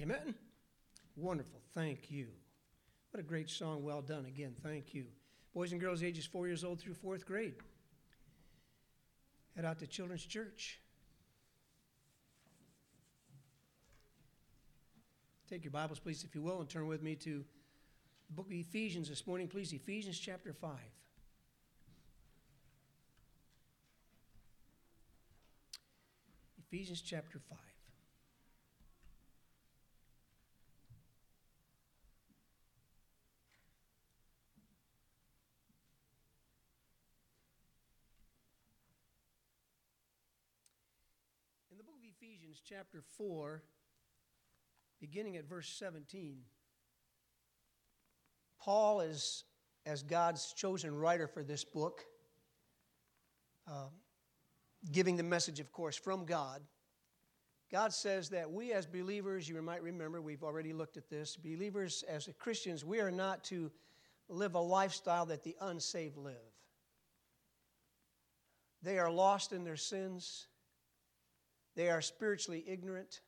Amen. Wonderful. Thank you. What a great song. Well done again. Thank you. Boys and girls ages four years old through fourth grade. Head out to Children's Church. Take your Bibles, please, if you will, and turn with me to the book of Ephesians this morning, please. Ephesians chapter 5. Ephesians chapter 5. In the book of Ephesians, chapter 4, beginning at verse 17, Paul is, as God's chosen writer for this book, uh, giving the message, of course, from God. God says that we as believers, you might remember, we've already looked at this, believers as Christians, we are not to live a lifestyle that the unsaved live. They are lost in their sins. They are spiritually ignorant.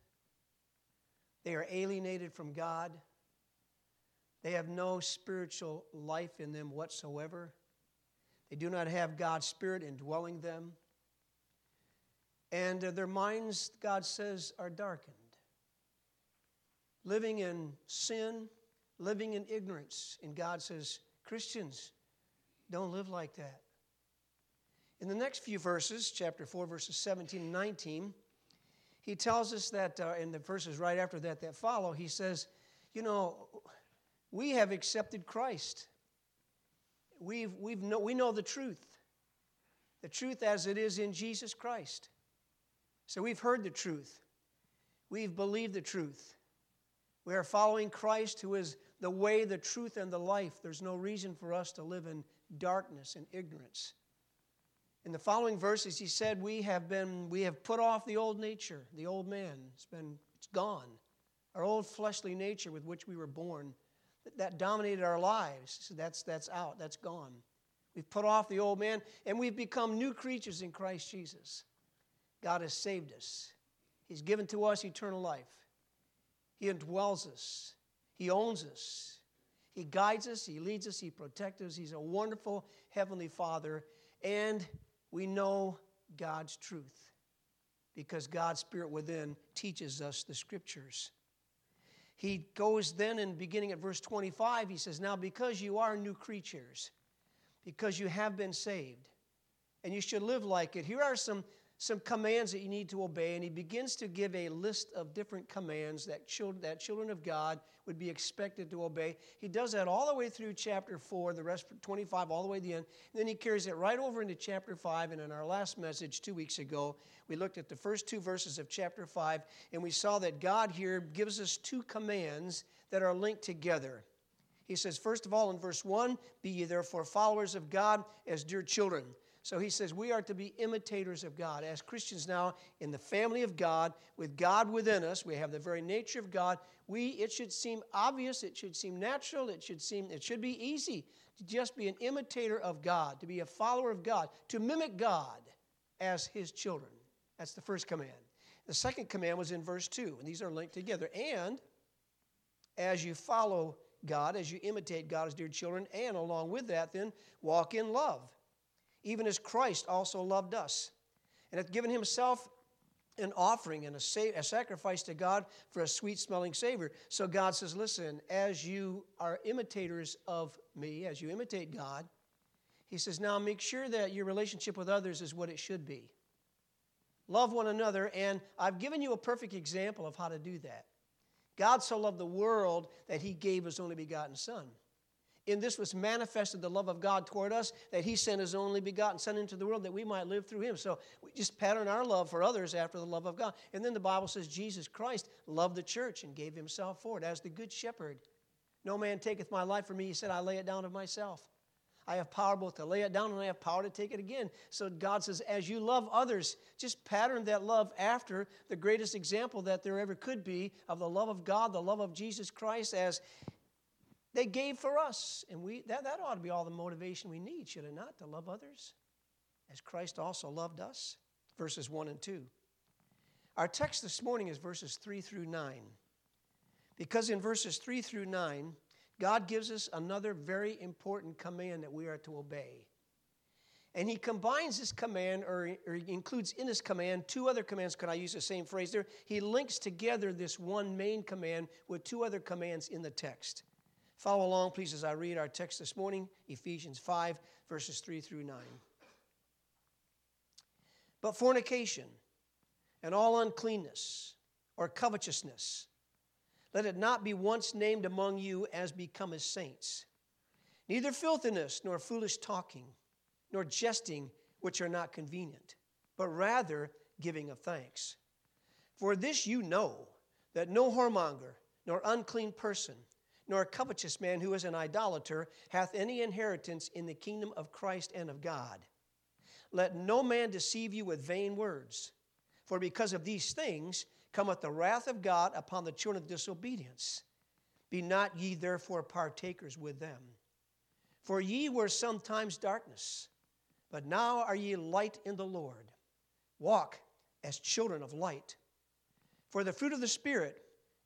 They are alienated from God. They have no spiritual life in them whatsoever. They do not have God's Spirit indwelling them. And uh, their minds, God says, are darkened. Living in sin, living in ignorance. And God says, Christians, don't live like that. In the next few verses, chapter 4, verses 17 and 19, he tells us that uh, in the verses right after that that follow, he says, You know, we have accepted Christ. We've, we've know, we know the truth, the truth as it is in Jesus Christ. So we've heard the truth, we've believed the truth. We are following Christ, who is the way, the truth, and the life. There's no reason for us to live in darkness and ignorance. In the following verses, he said, We have been, we have put off the old nature, the old man. It's been, it's gone. Our old fleshly nature with which we were born, that, that dominated our lives. So that's, that's out, that's gone. We've put off the old man, and we've become new creatures in Christ Jesus. God has saved us. He's given to us eternal life. He indwells us. He owns us. He guides us. He leads us. He protects us. He's a wonderful Heavenly Father. And we know God's truth because God's Spirit within teaches us the Scriptures. He goes then in beginning at verse 25, he says, Now because you are new creatures, because you have been saved, and you should live like it, here are some some commands that you need to obey, and he begins to give a list of different commands that children, that children of God would be expected to obey. He does that all the way through chapter 4, the rest 25, all the way to the end. And then he carries it right over into chapter 5. And in our last message two weeks ago, we looked at the first two verses of chapter 5, and we saw that God here gives us two commands that are linked together. He says, first of all, in verse 1, be ye therefore followers of God as dear children. So he says we are to be imitators of God. As Christians now in the family of God, with God within us, we have the very nature of God. We it should seem obvious, it should seem natural, it should seem it should be easy to just be an imitator of God, to be a follower of God, to mimic God as his children. That's the first command. The second command was in verse 2, and these are linked together. And as you follow God, as you imitate God as dear children, and along with that, then walk in love even as Christ also loved us, and hath given himself an offering and a, sa- a sacrifice to God for a sweet smelling savor. So God says, Listen, as you are imitators of me, as you imitate God, He says, Now make sure that your relationship with others is what it should be. Love one another, and I've given you a perfect example of how to do that. God so loved the world that He gave His only begotten Son. In this was manifested the love of God toward us, that He sent His only begotten Son into the world that we might live through Him. So we just pattern our love for others after the love of God. And then the Bible says Jesus Christ loved the church and gave Himself for it as the Good Shepherd. No man taketh my life from me. He said, I lay it down of myself. I have power both to lay it down and I have power to take it again. So God says, as you love others, just pattern that love after the greatest example that there ever could be of the love of God, the love of Jesus Christ, as they gave for us. And we, that, that ought to be all the motivation we need, should it not? To love others as Christ also loved us. Verses 1 and 2. Our text this morning is verses 3 through 9. Because in verses 3 through 9, God gives us another very important command that we are to obey. And he combines this command, or, or includes in his command, two other commands. Could I use the same phrase there? He links together this one main command with two other commands in the text. Follow along, please, as I read our text this morning Ephesians 5, verses 3 through 9. But fornication and all uncleanness or covetousness, let it not be once named among you as becometh saints, neither filthiness nor foolish talking nor jesting, which are not convenient, but rather giving of thanks. For this you know that no whoremonger, nor unclean person, nor a covetous man who is an idolater hath any inheritance in the kingdom of Christ and of God. Let no man deceive you with vain words, for because of these things cometh the wrath of God upon the children of disobedience. Be not ye therefore partakers with them. For ye were sometimes darkness but now are ye light in the Lord. Walk as children of light. For the fruit of the Spirit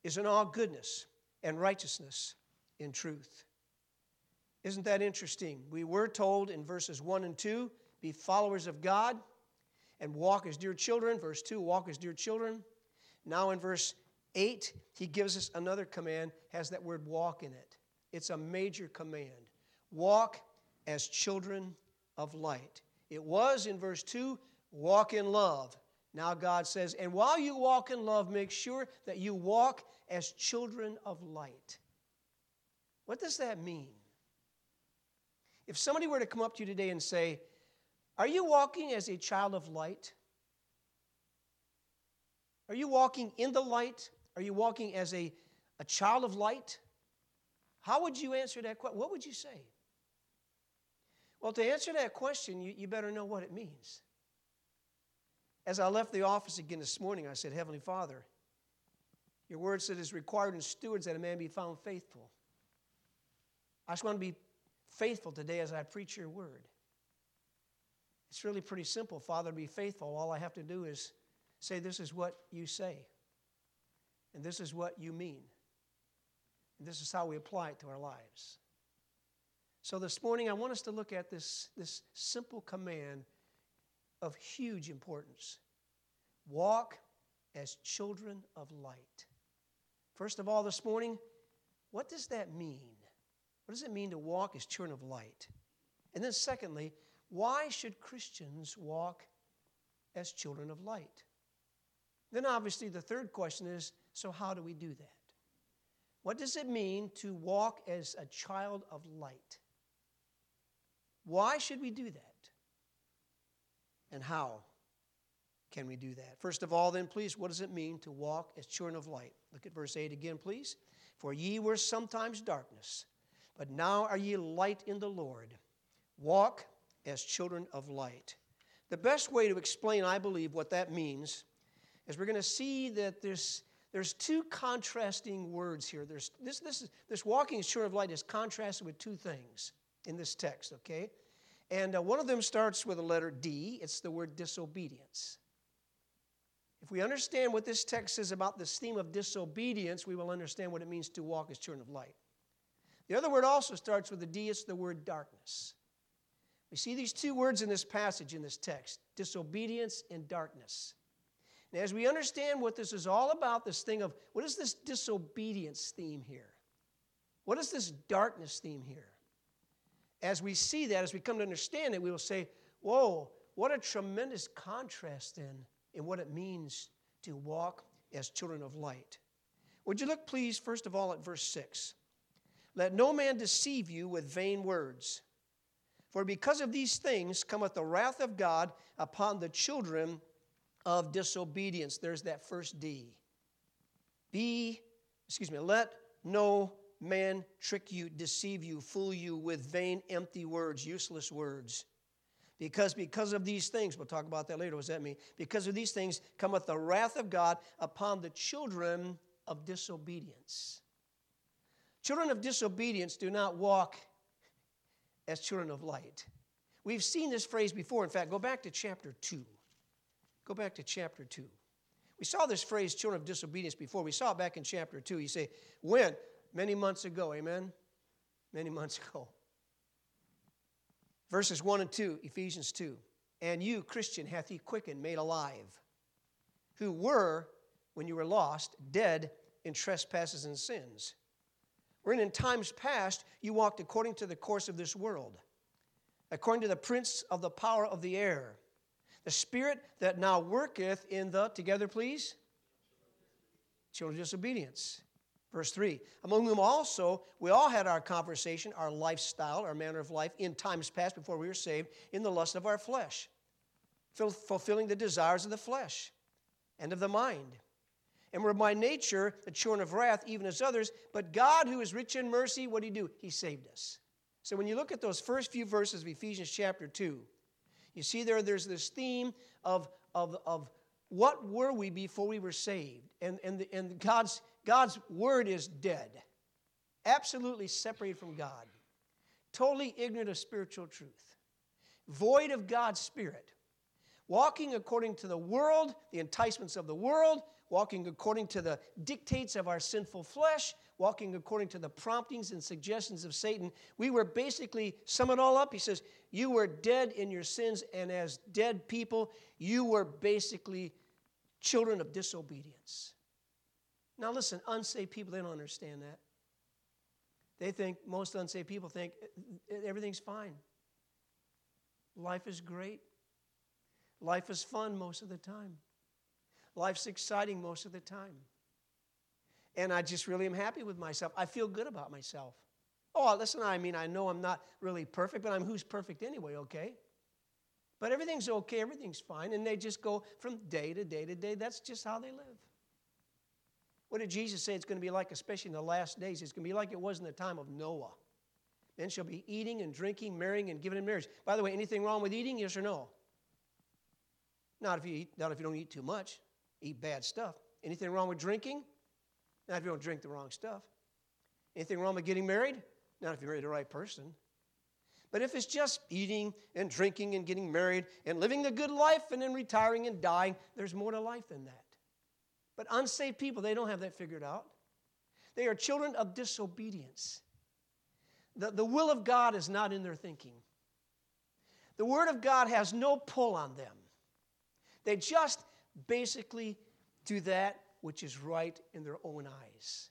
is in all goodness and righteousness in truth. Isn't that interesting? We were told in verses 1 and 2 be followers of God and walk as dear children. Verse 2 walk as dear children. Now in verse 8, he gives us another command, has that word walk in it. It's a major command. Walk as children of light. It was in verse 2 walk in love. Now God says, and while you walk in love, make sure that you walk as children of light. What does that mean? If somebody were to come up to you today and say, Are you walking as a child of light? Are you walking in the light? Are you walking as a, a child of light? How would you answer that question? What would you say? Well, to answer that question, you, you better know what it means. As I left the office again this morning, I said, Heavenly Father, your word said it is required in stewards that a man be found faithful. I just want to be faithful today as I preach your word. It's really pretty simple, Father, to be faithful. All I have to do is say, This is what you say, and this is what you mean, and this is how we apply it to our lives. So this morning, I want us to look at this, this simple command of huge importance walk as children of light. First of all, this morning, what does that mean? What does it mean to walk as children of light? And then, secondly, why should Christians walk as children of light? Then, obviously, the third question is so, how do we do that? What does it mean to walk as a child of light? Why should we do that? And how can we do that? First of all, then, please, what does it mean to walk as children of light? Look at verse 8 again, please. For ye were sometimes darkness, but now are ye light in the Lord. Walk as children of light. The best way to explain, I believe, what that means is we're going to see that there's, there's two contrasting words here. There's, this, this, this walking as children of light is contrasted with two things in this text, okay? And uh, one of them starts with the letter D. It's the word disobedience. If we understand what this text says about this theme of disobedience, we will understand what it means to walk as children of light. The other word also starts with a D. It's the word darkness. We see these two words in this passage, in this text disobedience and darkness. And as we understand what this is all about, this thing of what is this disobedience theme here? What is this darkness theme here? As we see that, as we come to understand it, we will say, Whoa, what a tremendous contrast then in what it means to walk as children of light. Would you look, please, first of all, at verse 6? Let no man deceive you with vain words. For because of these things cometh the wrath of God upon the children of disobedience. There's that first D. Be, excuse me, let no man trick you, deceive you, fool you with vain, empty words, useless words. Because because of these things, we'll talk about that later. What does that mean? Because of these things cometh the wrath of God upon the children of disobedience. Children of disobedience do not walk as children of light. We've seen this phrase before. In fact, go back to chapter 2. Go back to chapter 2. We saw this phrase, children of disobedience, before. We saw it back in chapter 2. You say, when? Many months ago, amen? Many months ago. Verses 1 and 2, Ephesians 2. And you, Christian, hath he quickened, made alive, who were, when you were lost, dead in trespasses and sins. Wherein in times past you walked according to the course of this world, according to the prince of the power of the air the spirit that now worketh in the, together please, children of disobedience. Verse 3 Among whom also we all had our conversation, our lifestyle, our manner of life in times past before we were saved, in the lust of our flesh, fulfilling the desires of the flesh and of the mind. And we're by nature the children of wrath, even as others. But God, who is rich in mercy, what did He do? He saved us. So when you look at those first few verses of Ephesians chapter 2, you see there, there's this theme of, of, of what were we before we were saved? And, and, the, and God's, God's word is dead, absolutely separated from God, totally ignorant of spiritual truth, void of God's spirit, walking according to the world, the enticements of the world, walking according to the dictates of our sinful flesh, walking according to the promptings and suggestions of Satan. We were basically, sum it all up, he says, you were dead in your sins, and as dead people, you were basically children of disobedience. Now, listen, unsaved people, they don't understand that. They think, most unsaved people think everything's fine. Life is great. Life is fun most of the time. Life's exciting most of the time. And I just really am happy with myself. I feel good about myself. Oh, listen, I mean, I know I'm not really perfect, but I'm who's perfect anyway, okay? But everything's okay, everything's fine, and they just go from day to day to day. That's just how they live. What did Jesus say it's going to be like, especially in the last days? It's going to be like it was in the time of Noah. Men shall be eating and drinking, marrying and giving in marriage. By the way, anything wrong with eating? Yes or no? Not if you eat, not if you don't eat too much eat bad stuff. Anything wrong with drinking? Not if you don't drink the wrong stuff. Anything wrong with getting married? Not if you marry the right person. But if it's just eating and drinking and getting married and living the good life and then retiring and dying, there's more to life than that. But unsaved people, they don't have that figured out. They are children of disobedience. The, the will of God is not in their thinking. The Word of God has no pull on them. They just basically do that which is right in their own eyes.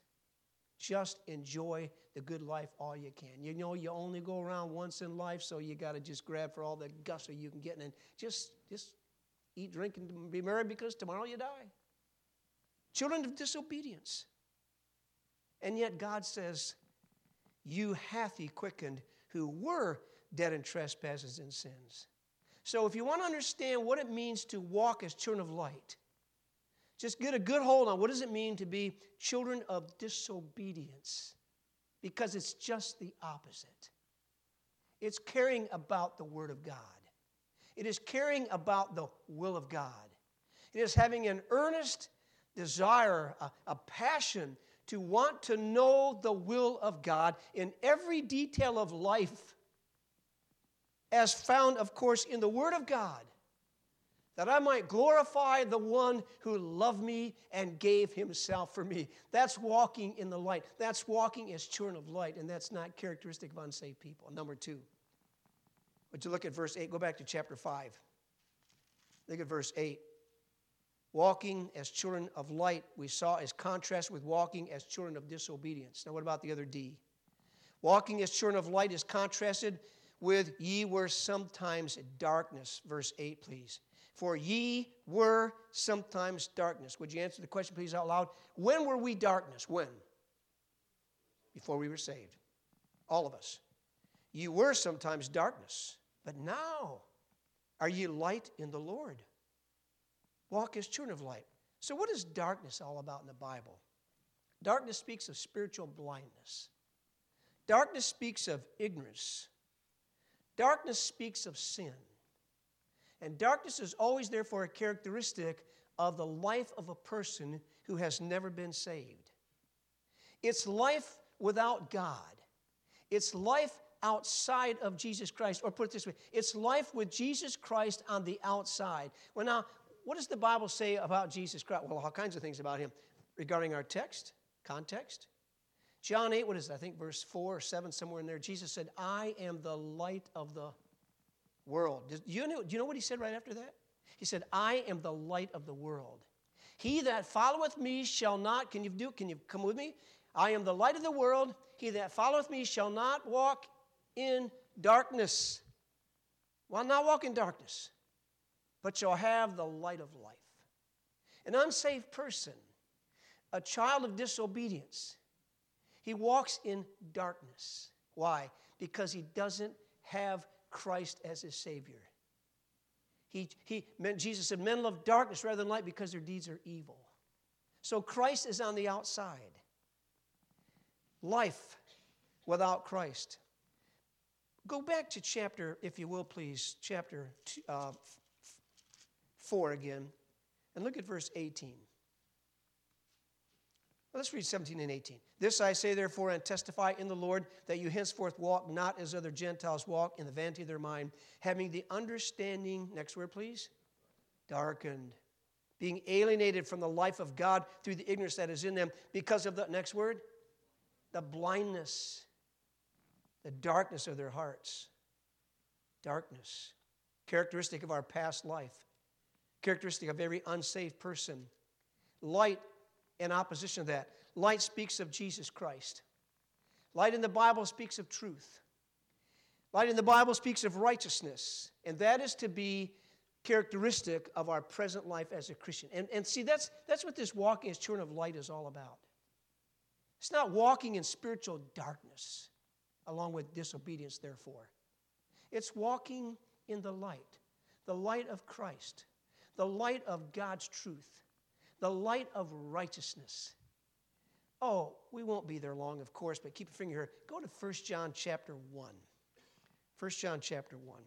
Just enjoy the good life all you can. You know, you only go around once in life, so you got to just grab for all the gusto you can get and just, just eat, drink, and be merry because tomorrow you die. Children of disobedience. And yet God says, You hath he quickened who were dead in trespasses and sins. So, if you want to understand what it means to walk as children of light, just get a good hold on what does it mean to be children of disobedience? Because it's just the opposite. It's caring about the Word of God, it is caring about the will of God, it is having an earnest desire, a, a passion to want to know the will of God in every detail of life as found, of course, in the Word of God, that I might glorify the one who loved me and gave himself for me. That's walking in the light. That's walking as children of light, and that's not characteristic of unsaved people. Number two, would you look at verse 8? Go back to chapter 5. Look at verse 8. Walking as children of light, we saw as contrast with walking as children of disobedience. Now, what about the other D? Walking as children of light is contrasted with ye were sometimes darkness. Verse 8, please. For ye were sometimes darkness. Would you answer the question, please, out loud? When were we darkness? When? Before we were saved. All of us. You were sometimes darkness, but now are ye light in the Lord. Walk as children of light. So, what is darkness all about in the Bible? Darkness speaks of spiritual blindness. Darkness speaks of ignorance. Darkness speaks of sin. And darkness is always, therefore, a characteristic of the life of a person who has never been saved. It's life without God, it's life outside of Jesus Christ. Or put it this way it's life with Jesus Christ on the outside. Well, now, what does the Bible say about Jesus Christ? Well, all kinds of things about him regarding our text, context. John 8, what is it? I think verse 4 or 7, somewhere in there. Jesus said, I am the light of the world. Do you know, do you know what he said right after that? He said, I am the light of the world. He that followeth me shall not, can you do, can you come with me? I am the light of the world. He that followeth me shall not walk in darkness. Well, not walk in darkness, but shall have the light of life. An unsaved person, a child of disobedience, he walks in darkness. Why? Because he doesn't have Christ as his Savior. He, he, Jesus said, Men love darkness rather than light because their deeds are evil. So Christ is on the outside. Life without Christ. Go back to chapter, if you will, please, chapter two, uh, 4 again, and look at verse 18. Well, let's read 17 and 18. This I say, therefore, and testify in the Lord that you henceforth walk not as other Gentiles walk in the vanity of their mind, having the understanding, next word, please, darkened, being alienated from the life of God through the ignorance that is in them because of the, next word, the blindness, the darkness of their hearts. Darkness, characteristic of our past life, characteristic of every unsaved person. Light in opposition to that. Light speaks of Jesus Christ. Light in the Bible speaks of truth. Light in the Bible speaks of righteousness, and that is to be characteristic of our present life as a Christian. And, and see, that's, that's what this walking as children of light is all about. It's not walking in spiritual darkness, along with disobedience, therefore. It's walking in the light, the light of Christ, the light of God's truth the light of righteousness. Oh, we won't be there long, of course, but keep a finger here. Go to 1 John chapter 1. 1 John chapter 1.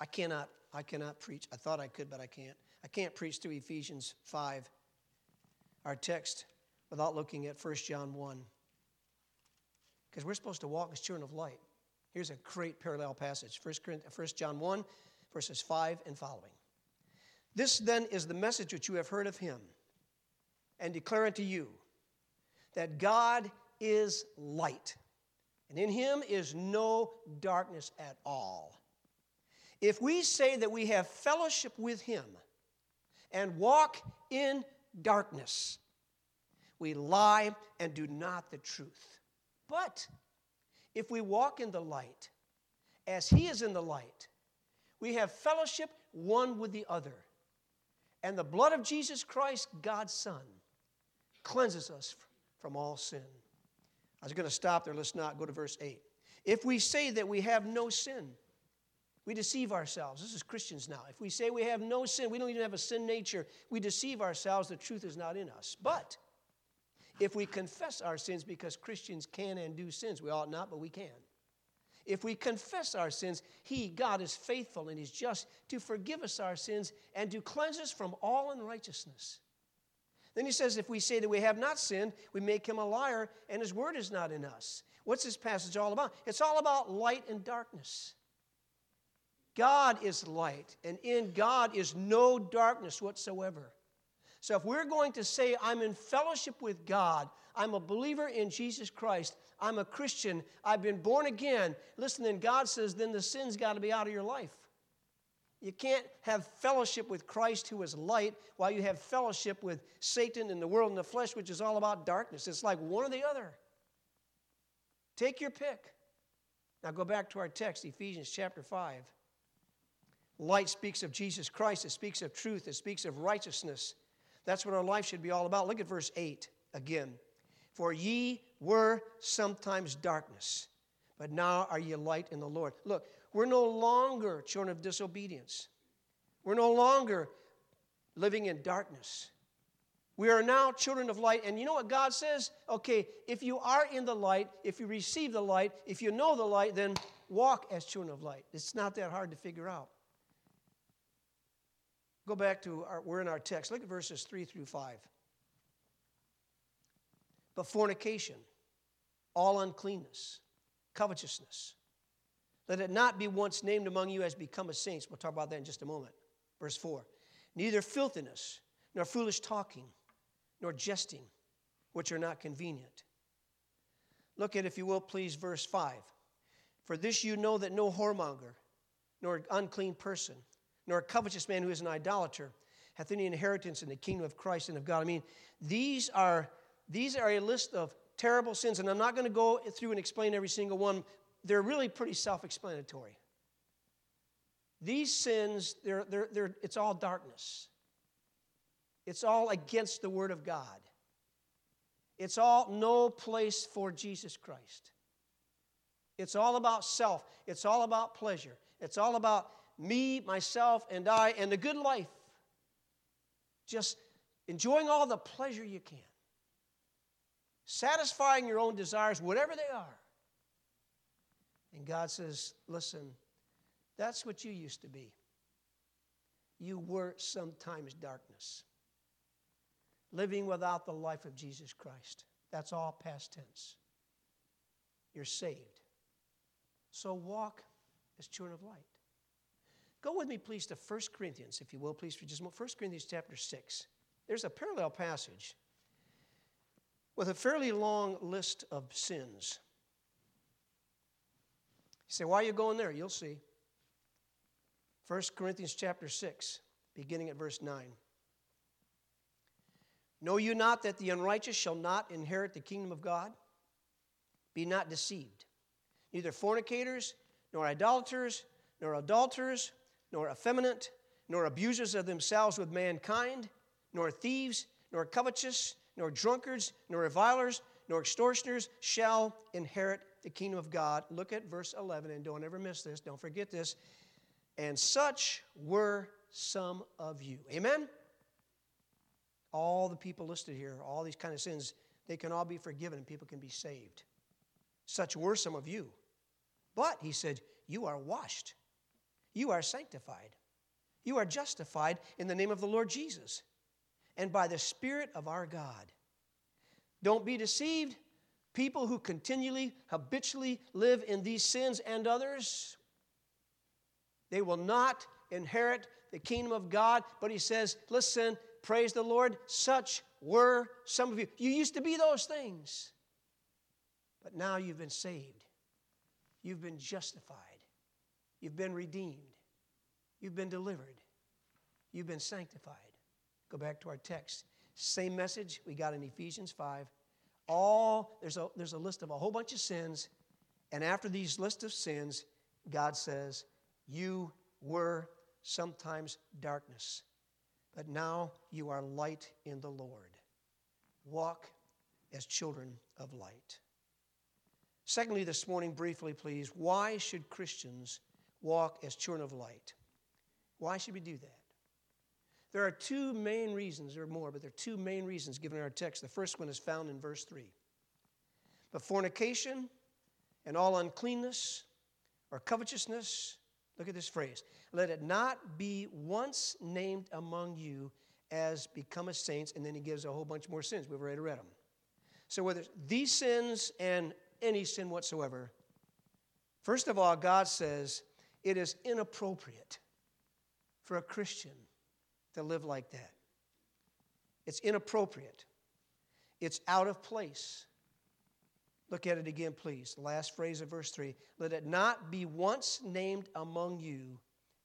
I cannot, I cannot preach. I thought I could, but I can't. I can't preach through Ephesians 5, our text, without looking at 1 John 1. Because we're supposed to walk as children of light. Here's a great parallel passage 1 John 1, verses 5 and following. This then is the message which you have heard of him, and declare unto you that God is light, and in him is no darkness at all. If we say that we have fellowship with him and walk in darkness, we lie and do not the truth. But if we walk in the light, as he is in the light, we have fellowship one with the other and the blood of Jesus Christ, God's Son, cleanses us from all sin. I was going to stop there. Let's not go to verse 8. If we say that we have no sin, we deceive ourselves. This is Christians now. If we say we have no sin, we don't even have a sin nature, we deceive ourselves. The truth is not in us. But if we confess our sins, because Christians can and do sins, we ought not, but we can. If we confess our sins, He, God, is faithful and He's just to forgive us our sins and to cleanse us from all unrighteousness. Then He says, if we say that we have not sinned, we make Him a liar and His word is not in us. What's this passage all about? It's all about light and darkness. God is light, and in God is no darkness whatsoever. So if we're going to say, I'm in fellowship with God, I'm a believer in Jesus Christ, I'm a Christian, I've been born again, listen, then God says, then the sin's got to be out of your life. You can't have fellowship with Christ, who is light, while you have fellowship with Satan and the world and the flesh, which is all about darkness. It's like one or the other. Take your pick. Now go back to our text, Ephesians chapter 5. Light speaks of Jesus Christ, it speaks of truth, it speaks of righteousness. That's what our life should be all about. Look at verse 8 again. For ye were sometimes darkness, but now are ye light in the Lord. Look, we're no longer children of disobedience. We're no longer living in darkness. We are now children of light. And you know what God says? Okay, if you are in the light, if you receive the light, if you know the light, then walk as children of light. It's not that hard to figure out. Go back to our, we're in our text. Look at verses 3 through 5. But fornication, all uncleanness, covetousness, let it not be once named among you as become a saints. We'll talk about that in just a moment. Verse 4 Neither filthiness, nor foolish talking, nor jesting, which are not convenient. Look at, if you will, please, verse 5. For this you know that no whoremonger, nor unclean person, nor a covetous man who is an idolater hath any inheritance in the kingdom of Christ and of God. I mean, these are, these are a list of terrible sins, and I'm not going to go through and explain every single one. They're really pretty self explanatory. These sins, they're, they're, they're, it's all darkness. It's all against the Word of God. It's all no place for Jesus Christ. It's all about self. It's all about pleasure. It's all about me, myself, and I, and the good life. Just enjoying all the pleasure you can, satisfying your own desires, whatever they are. And God says, Listen, that's what you used to be. You were sometimes darkness, living without the life of Jesus Christ. That's all past tense. You're saved. So walk as children of light. Go with me, please, to 1 Corinthians, if you will, please, for just a moment. 1 Corinthians chapter 6. There's a parallel passage with a fairly long list of sins. You say, why are you going there? You'll see. 1 Corinthians chapter 6, beginning at verse 9. Know you not that the unrighteous shall not inherit the kingdom of God? Be not deceived. Neither fornicators, nor idolaters, nor adulterers, nor effeminate, nor abusers of themselves with mankind, nor thieves, nor covetous, nor drunkards, nor revilers, nor extortioners shall inherit the kingdom of God. Look at verse 11 and don't ever miss this. Don't forget this. And such were some of you. Amen? All the people listed here, all these kind of sins, they can all be forgiven and people can be saved. Such were some of you. But, he said, you are washed, you are sanctified, you are justified in the name of the Lord Jesus and by the Spirit of our God. Don't be deceived. People who continually, habitually live in these sins and others, they will not inherit the kingdom of God. But he says, listen, praise the Lord, such were some of you. You used to be those things, but now you've been saved. You've been justified. You've been redeemed. You've been delivered. You've been sanctified. Go back to our text. Same message we got in Ephesians 5. All there's a there's a list of a whole bunch of sins, and after these list of sins, God says, You were sometimes darkness, but now you are light in the Lord. Walk as children of light. Secondly, this morning, briefly, please, why should Christians walk as children of light? Why should we do that? There are two main reasons, there are more, but there are two main reasons given in our text. The first one is found in verse 3. But fornication and all uncleanness or covetousness, look at this phrase, let it not be once named among you as becometh saints, and then he gives a whole bunch more sins. We've already read them. So whether these sins and any sin whatsoever. First of all, God says it is inappropriate for a Christian to live like that. It's inappropriate, it's out of place. Look at it again, please. The last phrase of verse 3 Let it not be once named among you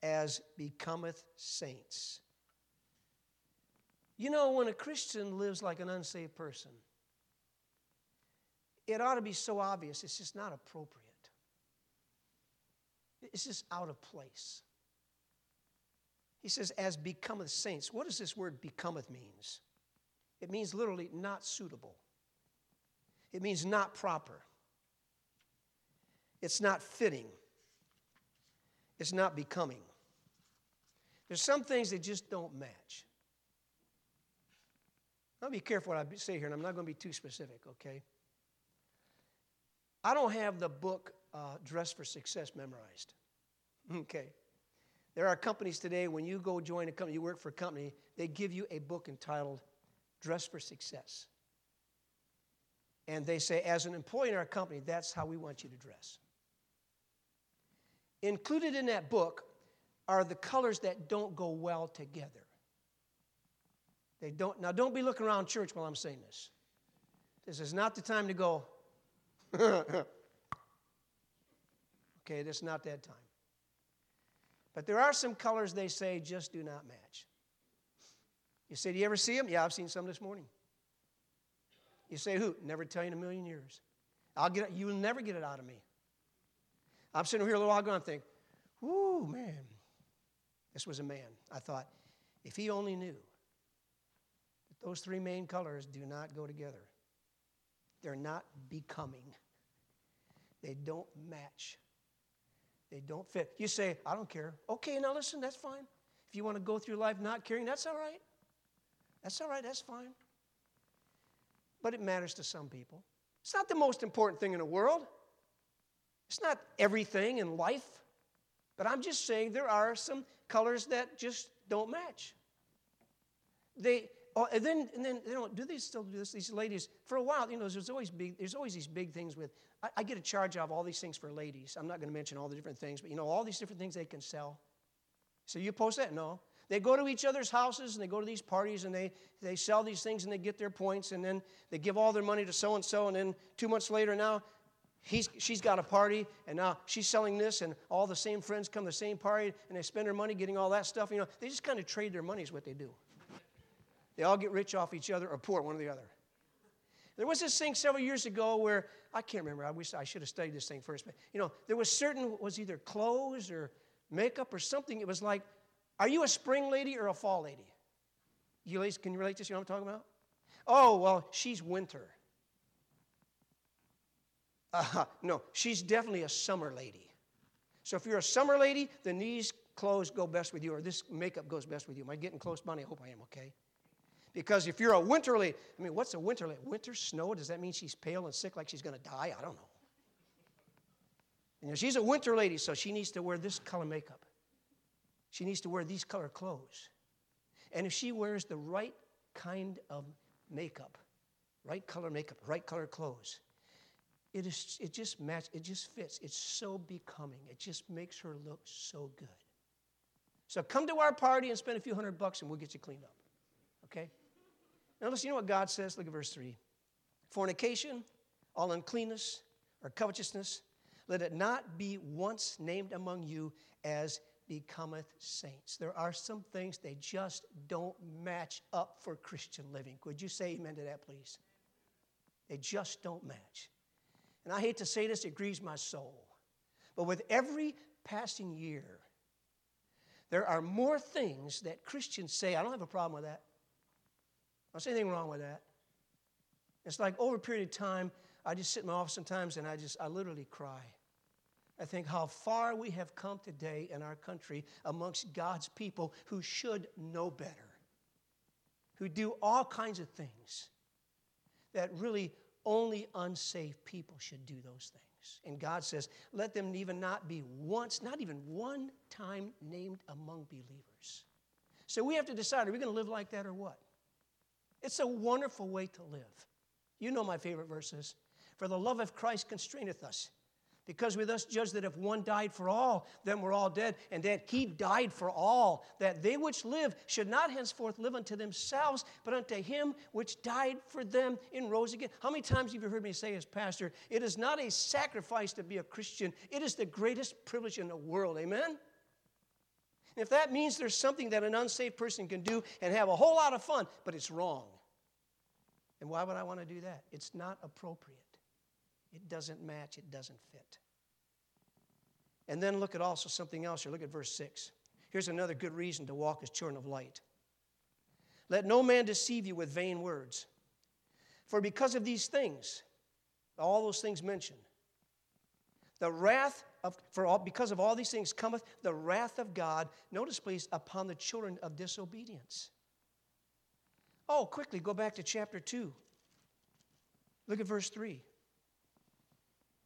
as becometh saints. You know, when a Christian lives like an unsaved person, it ought to be so obvious, it's just not appropriate. It's just out of place. He says, as becometh saints. What does this word becometh means? It means literally not suitable. It means not proper. It's not fitting. It's not becoming. There's some things that just don't match. I'll be careful what I say here, and I'm not going to be too specific, okay? I don't have the book uh, Dress for Success memorized. Okay. There are companies today, when you go join a company, you work for a company, they give you a book entitled Dress for Success. And they say, as an employee in our company, that's how we want you to dress. Included in that book are the colors that don't go well together. They don't. Now, don't be looking around church while I'm saying this. This is not the time to go. okay, this is not that time. But there are some colors they say just do not match. You say, Do you ever see them? Yeah, I've seen some this morning. You say, Who? Never tell you in a million years. I'll get it. You will never get it out of me. I'm sitting here a little while ago and think, Whoo, man. This was a man. I thought, if he only knew that those three main colors do not go together, they're not becoming, they don't match, they don't fit. You say, I don't care. Okay, now listen, that's fine. If you want to go through life not caring, that's all right. That's all right, that's fine. But it matters to some people. It's not the most important thing in the world. It's not everything in life. But I'm just saying there are some colors that just don't match. They, oh, and then, and then, you know, do they still do this? These ladies, for a while, you know, there's always big, there's always these big things with, I, I get a charge of all these things for ladies. I'm not going to mention all the different things, but you know, all these different things they can sell. So you post that? No. They go to each other's houses and they go to these parties and they, they sell these things and they get their points and then they give all their money to so and so and then two months later now he's, she's got a party and now she's selling this and all the same friends come to the same party and they spend their money getting all that stuff. You know, they just kind of trade their money is what they do. They all get rich off each other or poor, one or the other. There was this thing several years ago where I can't remember. I wish I should have studied this thing first. But you know, there was certain was either clothes or makeup or something. It was like are you a spring lady or a fall lady? You ladies, can you relate to this? You know what I'm talking about? Oh, well, she's winter. Uh, no, she's definitely a summer lady. So if you're a summer lady, then these clothes go best with you, or this makeup goes best with you. Am I getting close, Bonnie? I hope I am, okay? Because if you're a winter lady, I mean, what's a winter lady? Winter snow? Does that mean she's pale and sick like she's going to die? I don't know. You know, she's a winter lady, so she needs to wear this color makeup. She needs to wear these color clothes. And if she wears the right kind of makeup, right color makeup, right color clothes, it, is, it just matches, it just fits. It's so becoming. It just makes her look so good. So come to our party and spend a few hundred bucks and we'll get you cleaned up. Okay? Now listen, you know what God says? Look at verse 3. Fornication, all uncleanness, or covetousness, let it not be once named among you as becometh saints. There are some things they just don't match up for Christian living. Could you say amen to that, please? They just don't match. And I hate to say this, it grieves my soul. But with every passing year, there are more things that Christians say. I don't have a problem with that. I don't see anything wrong with that. It's like over a period of time, I just sit in my office sometimes and I just, I literally cry. I think how far we have come today in our country amongst God's people who should know better, who do all kinds of things that really only unsaved people should do those things. And God says, let them even not be once, not even one time named among believers. So we have to decide are we going to live like that or what? It's a wonderful way to live. You know my favorite verses. For the love of Christ constraineth us because we thus judge that if one died for all, then we're all dead, and that he died for all, that they which live should not henceforth live unto themselves, but unto him which died for them and rose again. How many times have you heard me say as pastor, it is not a sacrifice to be a Christian, it is the greatest privilege in the world. Amen? If that means there's something that an unsaved person can do and have a whole lot of fun, but it's wrong, and why would I want to do that? It's not appropriate. It doesn't match, it doesn't fit. And then look at also something else here. Look at verse 6. Here's another good reason to walk as children of light. Let no man deceive you with vain words. For because of these things, all those things mentioned, the wrath of, for all, because of all these things cometh the wrath of God, notice please, upon the children of disobedience. Oh, quickly, go back to chapter 2. Look at verse 3.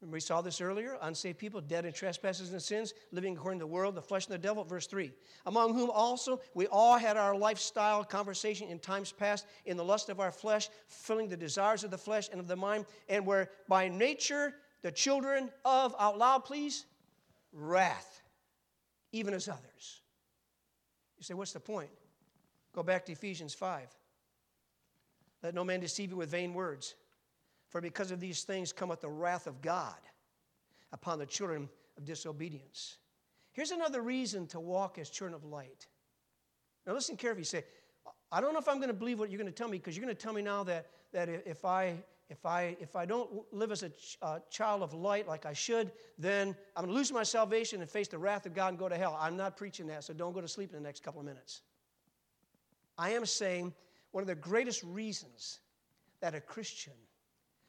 Remember, We saw this earlier. Unsaved people, dead in trespasses and sins, living according to the world, the flesh, and the devil. Verse 3. Among whom also we all had our lifestyle conversation in times past in the lust of our flesh, filling the desires of the flesh and of the mind, and were by nature the children of, out loud please, wrath, even as others. You say, what's the point? Go back to Ephesians 5. Let no man deceive you with vain words. For because of these things cometh the wrath of God upon the children of disobedience. Here's another reason to walk as children of light. Now, listen carefully. You say, I don't know if I'm going to believe what you're going to tell me because you're going to tell me now that, that if, I, if, I, if I don't live as a ch- uh, child of light like I should, then I'm going to lose my salvation and face the wrath of God and go to hell. I'm not preaching that, so don't go to sleep in the next couple of minutes. I am saying one of the greatest reasons that a Christian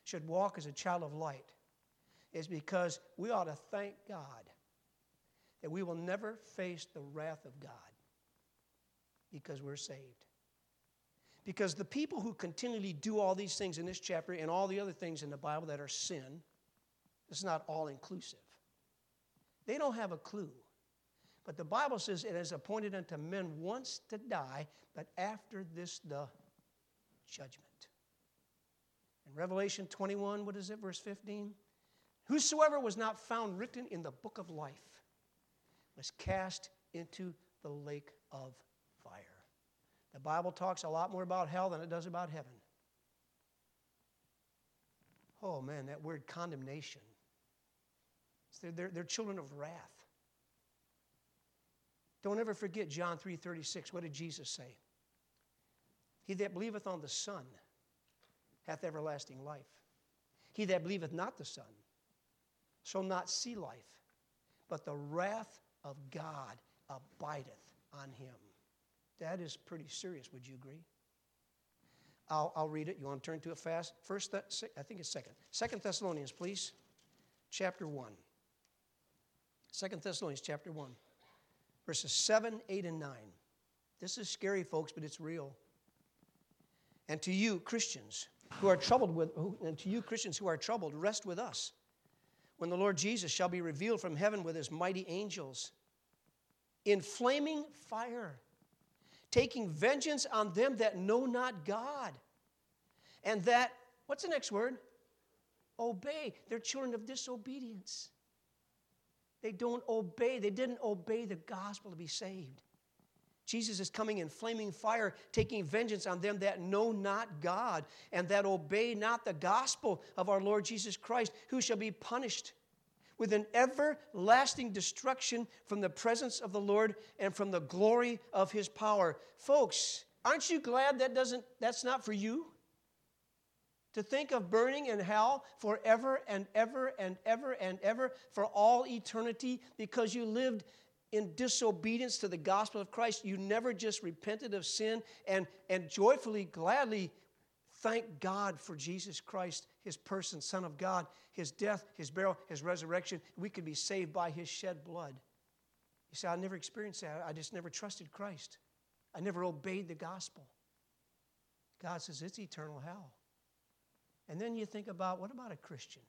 should walk as a child of light is because we ought to thank God that we will never face the wrath of God because we're saved. Because the people who continually do all these things in this chapter and all the other things in the Bible that are sin, it's not all inclusive. They don't have a clue. But the Bible says it is appointed unto men once to die, but after this the judgment. In Revelation 21, what is it, verse 15? Whosoever was not found written in the book of life was cast into the lake of fire. The Bible talks a lot more about hell than it does about heaven. Oh man, that word condemnation. They're, they're, they're children of wrath. Don't ever forget John 3:36. What did Jesus say? He that believeth on the Son hath everlasting life. He that believeth not the Son shall not see life, but the wrath of God abideth on him. That is pretty serious, would you agree? I'll, I'll read it. You want to turn to it fast? First, I think it's second. Second Thessalonians, please. Chapter 1. Second Thessalonians, chapter 1. Verses 7, 8, and 9. This is scary, folks, but it's real. And to you, Christians, who are troubled with, and to you, Christians who are troubled, rest with us when the Lord Jesus shall be revealed from heaven with his mighty angels in flaming fire, taking vengeance on them that know not God. And that, what's the next word? Obey. They're children of disobedience. They don't obey. They didn't obey the gospel to be saved. Jesus is coming in flaming fire, taking vengeance on them that know not God and that obey not the gospel of our Lord Jesus Christ, who shall be punished with an everlasting destruction from the presence of the Lord and from the glory of his power. Folks, aren't you glad that doesn't that's not for you? To think of burning in hell forever and ever and ever and ever for all eternity because you lived in disobedience to the gospel of Christ. You never just repented of sin and, and joyfully, gladly thank God for Jesus Christ, his person, Son of God, his death, his burial, his resurrection. We could be saved by his shed blood. You say, I never experienced that. I just never trusted Christ. I never obeyed the gospel. God says it's eternal hell. And then you think about what about a Christian?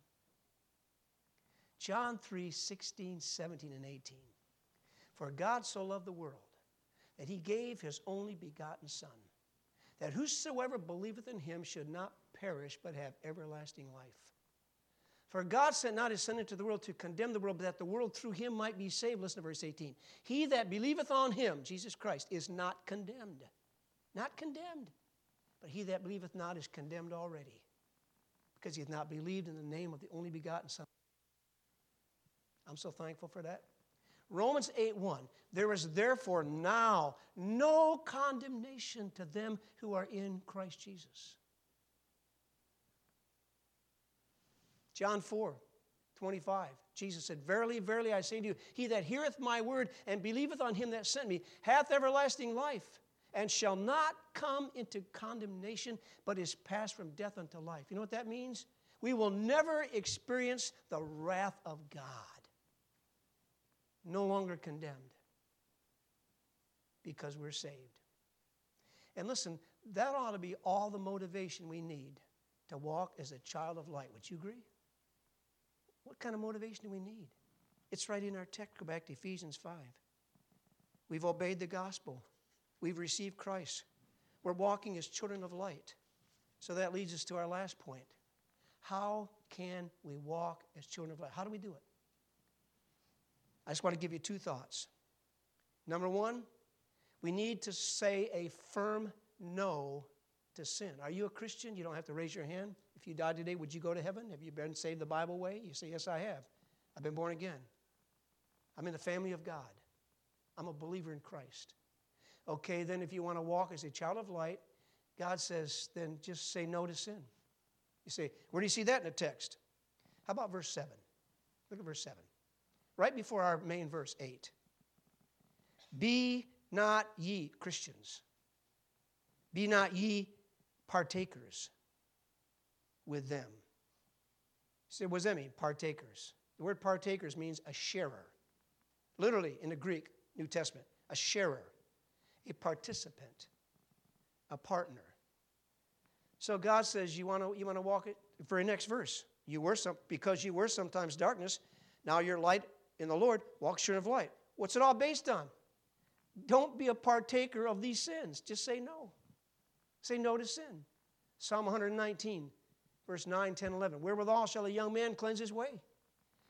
John 3 16, 17, and 18. For God so loved the world that he gave his only begotten Son, that whosoever believeth in him should not perish but have everlasting life. For God sent not his Son into the world to condemn the world, but that the world through him might be saved. Listen to verse 18. He that believeth on him, Jesus Christ, is not condemned. Not condemned. But he that believeth not is condemned already, because he hath not believed in the name of the only begotten Son. I'm so thankful for that. Romans 8 1. There is therefore now no condemnation to them who are in Christ Jesus. John 4 25. Jesus said, Verily, verily, I say to you, he that heareth my word and believeth on him that sent me hath everlasting life, and shall not come into condemnation, but is passed from death unto life. You know what that means? We will never experience the wrath of God no longer condemned because we're saved. And listen, that ought to be all the motivation we need to walk as a child of light. Would you agree? What kind of motivation do we need? It's right in our text. Go back to Ephesians 5. We've obeyed the gospel, we've received Christ. We're walking as children of light. So that leads us to our last point. How can we walk as children of light? How do we do it? I just want to give you two thoughts. Number one, We need to say a firm no to sin. Are you a Christian? You don't have to raise your hand. If you died today, would you go to heaven? Have you been saved the Bible way? You say, Yes, I have. I've been born again. I'm in the family of God. I'm a believer in Christ. Okay, then if you want to walk as a child of light, God says, then just say no to sin. You say, where do you see that in the text? How about verse 7? Look at verse 7. Right before our main verse 8. Be not ye Christians. Be not ye partakers with them. Say, what does that mean? Partakers. The word partakers means a sharer. Literally, in the Greek, New Testament, a sharer, a participant, a partner. So God says, You want to you want to walk it? Very next verse. You were some because you were sometimes darkness, now you're light in the Lord, walk sure of light. What's it all based on? Don't be a partaker of these sins. Just say no. Say no to sin. Psalm 119, verse 9, 10, 11. Wherewithal shall a young man cleanse his way?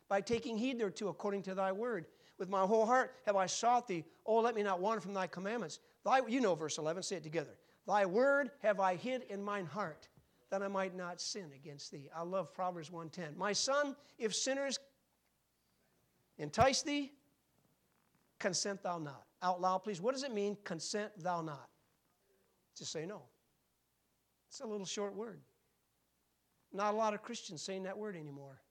By taking heed thereto according to thy word. With my whole heart have I sought thee. Oh, let me not wander from thy commandments. Thy, you know verse 11, say it together. Thy word have I hid in mine heart, that I might not sin against thee. I love Proverbs 110. My son, if sinners entice thee, consent thou not. Out loud, please. What does it mean, consent thou not? Just say no. It's a little short word. Not a lot of Christians saying that word anymore.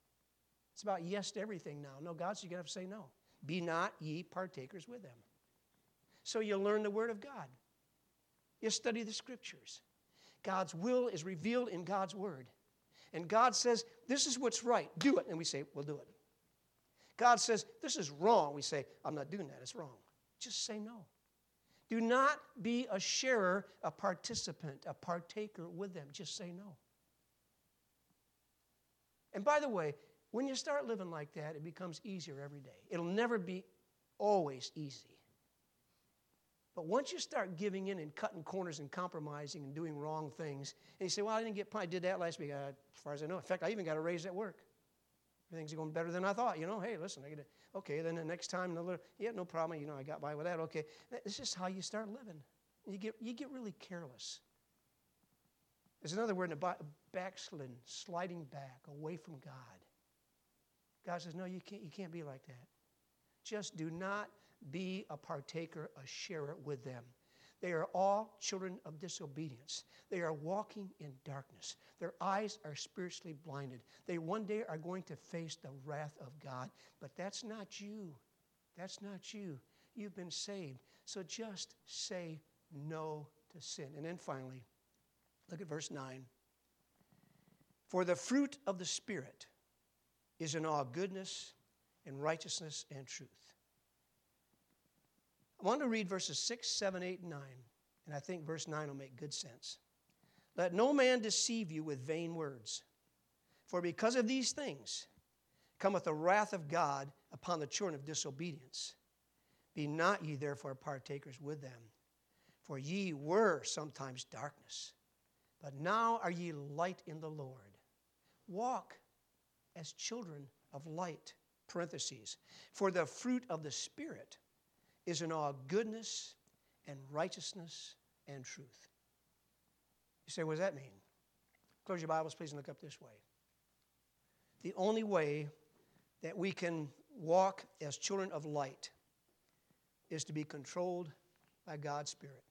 It's about yes to everything now. No, God, so you're going to have to say no. Be not ye partakers with them. So you learn the Word of God. You study the Scriptures. God's will is revealed in God's Word. And God says, This is what's right. Do it. And we say, We'll do it. God says, This is wrong. We say, I'm not doing that. It's wrong. Just say no. Do not be a sharer, a participant, a partaker with them. Just say no. And by the way, when you start living like that, it becomes easier every day. It'll never be always easy. But once you start giving in and cutting corners and compromising and doing wrong things, and you say, Well, I didn't get, I did that last week, uh, as far as I know. In fact, I even got a raise at work. Everything's going better than I thought. You know, hey, listen, I get it. Okay, then the next time, another, yeah, no problem. You know, I got by with that. Okay. This is how you start living. You get, you get really careless. There's another word in the backsliding, sliding back away from God. God says, No, you can't, you can't be like that. Just do not be a partaker, a sharer with them. They are all children of disobedience. They are walking in darkness. Their eyes are spiritually blinded. They one day are going to face the wrath of God. But that's not you. That's not you. You've been saved. So just say no to sin. And then finally, look at verse 9. For the fruit of the Spirit is in all goodness and righteousness and truth. I want to read verses 6, 7, 8, and 9, and I think verse 9 will make good sense. Let no man deceive you with vain words, for because of these things cometh the wrath of God upon the children of disobedience. Be not ye therefore partakers with them, for ye were sometimes darkness, but now are ye light in the Lord. Walk as children of light. Parentheses. For the fruit of the Spirit is in all goodness and righteousness and truth. You say, what does that mean? Close your Bibles, please, and look up this way. The only way that we can walk as children of light is to be controlled by God's Spirit.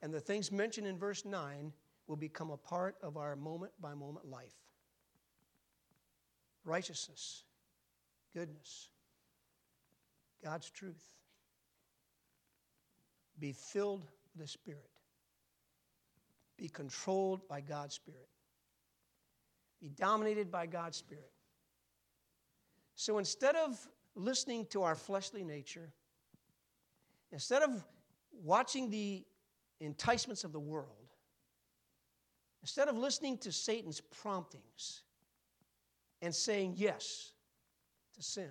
And the things mentioned in verse 9 will become a part of our moment by moment life righteousness, goodness, God's truth. Be filled with the Spirit. Be controlled by God's Spirit. Be dominated by God's Spirit. So instead of listening to our fleshly nature, instead of watching the enticements of the world, instead of listening to Satan's promptings, and saying yes to sin.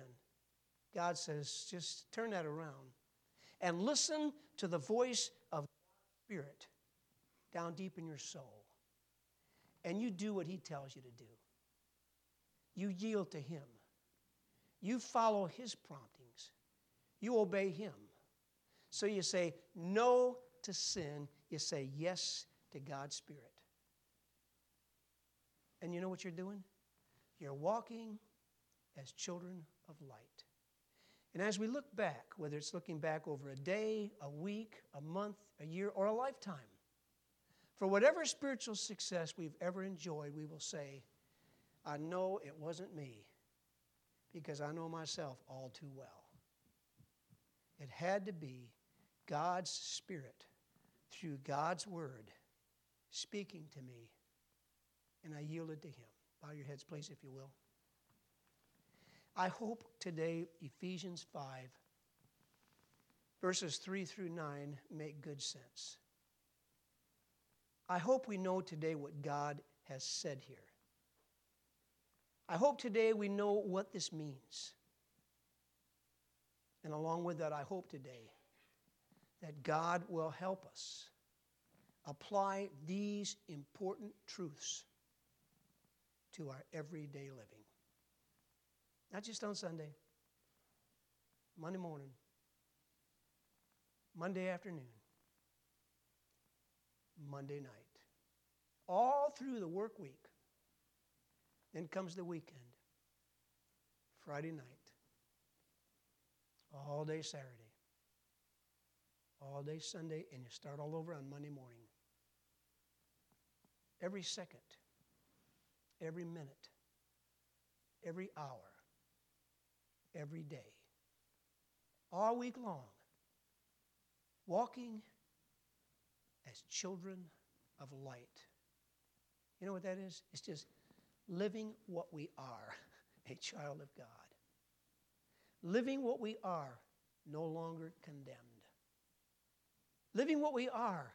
God says, just turn that around and listen to the voice of Spirit down deep in your soul. And you do what He tells you to do. You yield to Him. You follow His promptings. You obey Him. So you say no to sin, you say yes to God's Spirit. And you know what you're doing? You're walking as children of light. And as we look back, whether it's looking back over a day, a week, a month, a year, or a lifetime, for whatever spiritual success we've ever enjoyed, we will say, I know it wasn't me because I know myself all too well. It had to be God's Spirit through God's Word speaking to me, and I yielded to Him. Bow your heads, please, if you will. I hope today Ephesians 5, verses 3 through 9, make good sense. I hope we know today what God has said here. I hope today we know what this means. And along with that, I hope today that God will help us apply these important truths to our everyday living. Not just on Sunday, Monday morning, Monday afternoon, Monday night, all through the work week. Then comes the weekend, Friday night, all day Saturday, all day Sunday, and you start all over on Monday morning. Every second, every minute, every hour, every day, all week long, walking as children of light. You know what that is? It's just living what we are, a child of God. Living what we are, no longer condemned. Living what we are,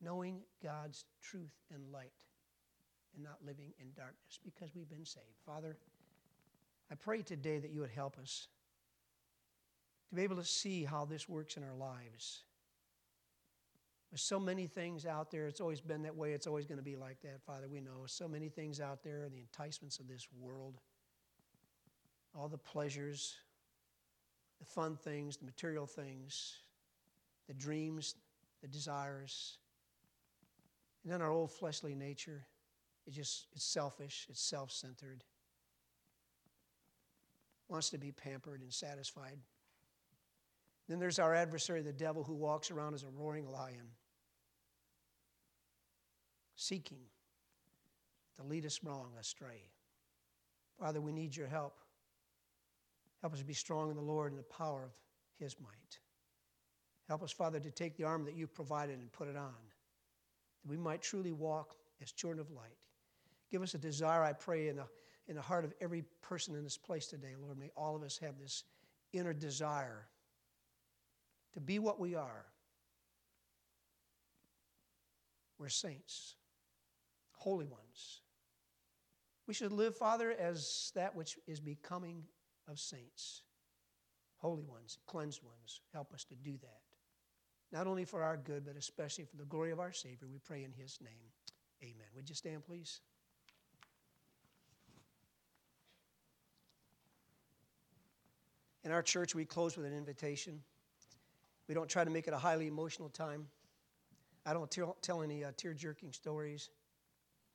knowing God's truth and light, and not living in darkness because we've been saved. Father, I pray today that you would help us to be able to see how this works in our lives. With so many things out there. It's always been that way. It's always going to be like that, Father. We know so many things out there, the enticements of this world, all the pleasures, the fun things, the material things, the dreams, the desires. And then our old fleshly nature, it just it's selfish, it's self-centered. Wants to be pampered and satisfied. Then there's our adversary, the devil, who walks around as a roaring lion, seeking to lead us wrong astray. Father, we need your help. Help us to be strong in the Lord and the power of his might. Help us, Father, to take the armor that you've provided and put it on, that we might truly walk as children of light. Give us a desire, I pray, in the, in the heart of every person in this place today, Lord. May all of us have this inner desire to be what we are. We're saints, holy ones. We should live, Father, as that which is becoming of saints, holy ones, cleansed ones. Help us to do that. Not only for our good, but especially for the glory of our Savior. We pray in His name. Amen. Would you stand, please? In our church, we close with an invitation. We don't try to make it a highly emotional time. I don't tell, tell any uh, tear jerking stories.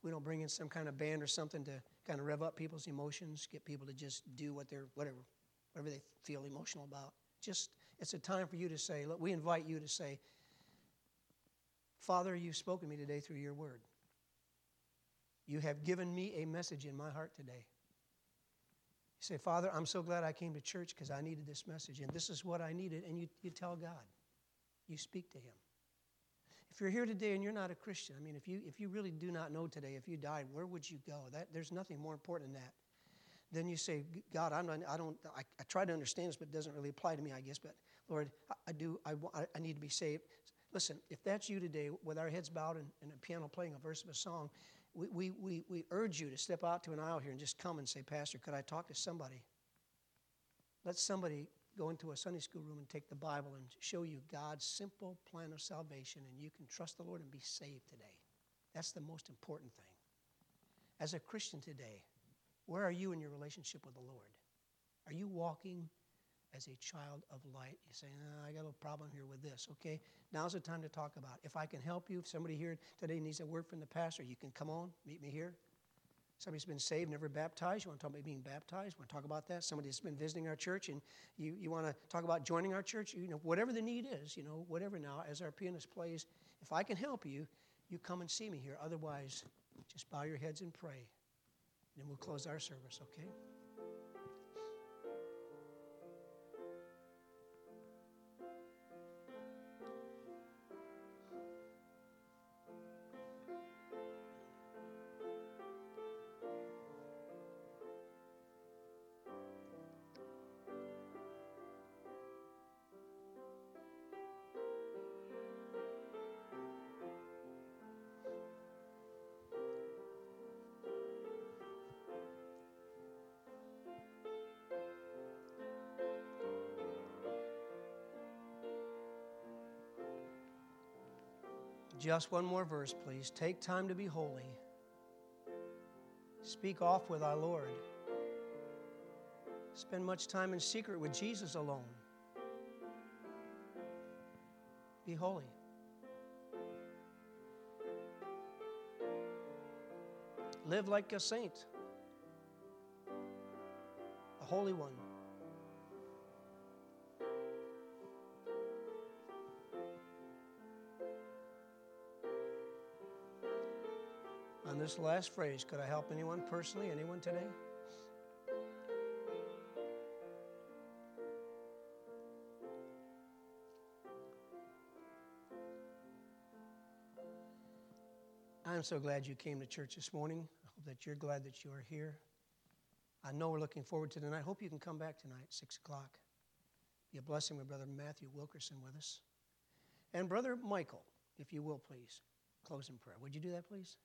We don't bring in some kind of band or something to kind of rev up people's emotions, get people to just do what they're, whatever, whatever they feel emotional about. Just, it's a time for you to say, look, we invite you to say, Father, you've spoken to me today through your word. You have given me a message in my heart today. Say, Father, I'm so glad I came to church because I needed this message, and this is what I needed. And you, you tell God, you speak to Him. If you're here today and you're not a Christian, I mean, if you, if you really do not know today, if you died, where would you go? That, there's nothing more important than that. Then you say, God, I'm not, I don't, I, I try to understand this, but it doesn't really apply to me, I guess. But Lord, I, I do, I, I need to be saved. Listen, if that's you today, with our heads bowed and, and a piano playing a verse of a song, we, we, we, we urge you to step out to an aisle here and just come and say, Pastor, could I talk to somebody? Let somebody go into a Sunday school room and take the Bible and show you God's simple plan of salvation, and you can trust the Lord and be saved today. That's the most important thing. As a Christian today, where are you in your relationship with the Lord? Are you walking as a child of light. You say, ah, I got a problem here with this. Okay, now's the time to talk about it. If I can help you, if somebody here today needs a word from the pastor, you can come on, meet me here. Somebody's been saved, never baptized. You want to talk about being baptized? Want to talk about that? Somebody that's been visiting our church, and you, you want to talk about joining our church? You know, whatever the need is, you know, whatever. Now, as our pianist plays, if I can help you, you come and see me here. Otherwise, just bow your heads and pray, and then we'll close our service. Okay? Just one more verse, please. Take time to be holy. Speak off with our Lord. Spend much time in secret with Jesus alone. Be holy. Live like a saint, a holy one. This last phrase, could I help anyone personally? Anyone today? I'm so glad you came to church this morning. I hope that you're glad that you are here. I know we're looking forward to tonight. I hope you can come back tonight, 6 o'clock. Be a blessing with Brother Matthew Wilkerson with us. And Brother Michael, if you will, please, close in prayer. Would you do that, please?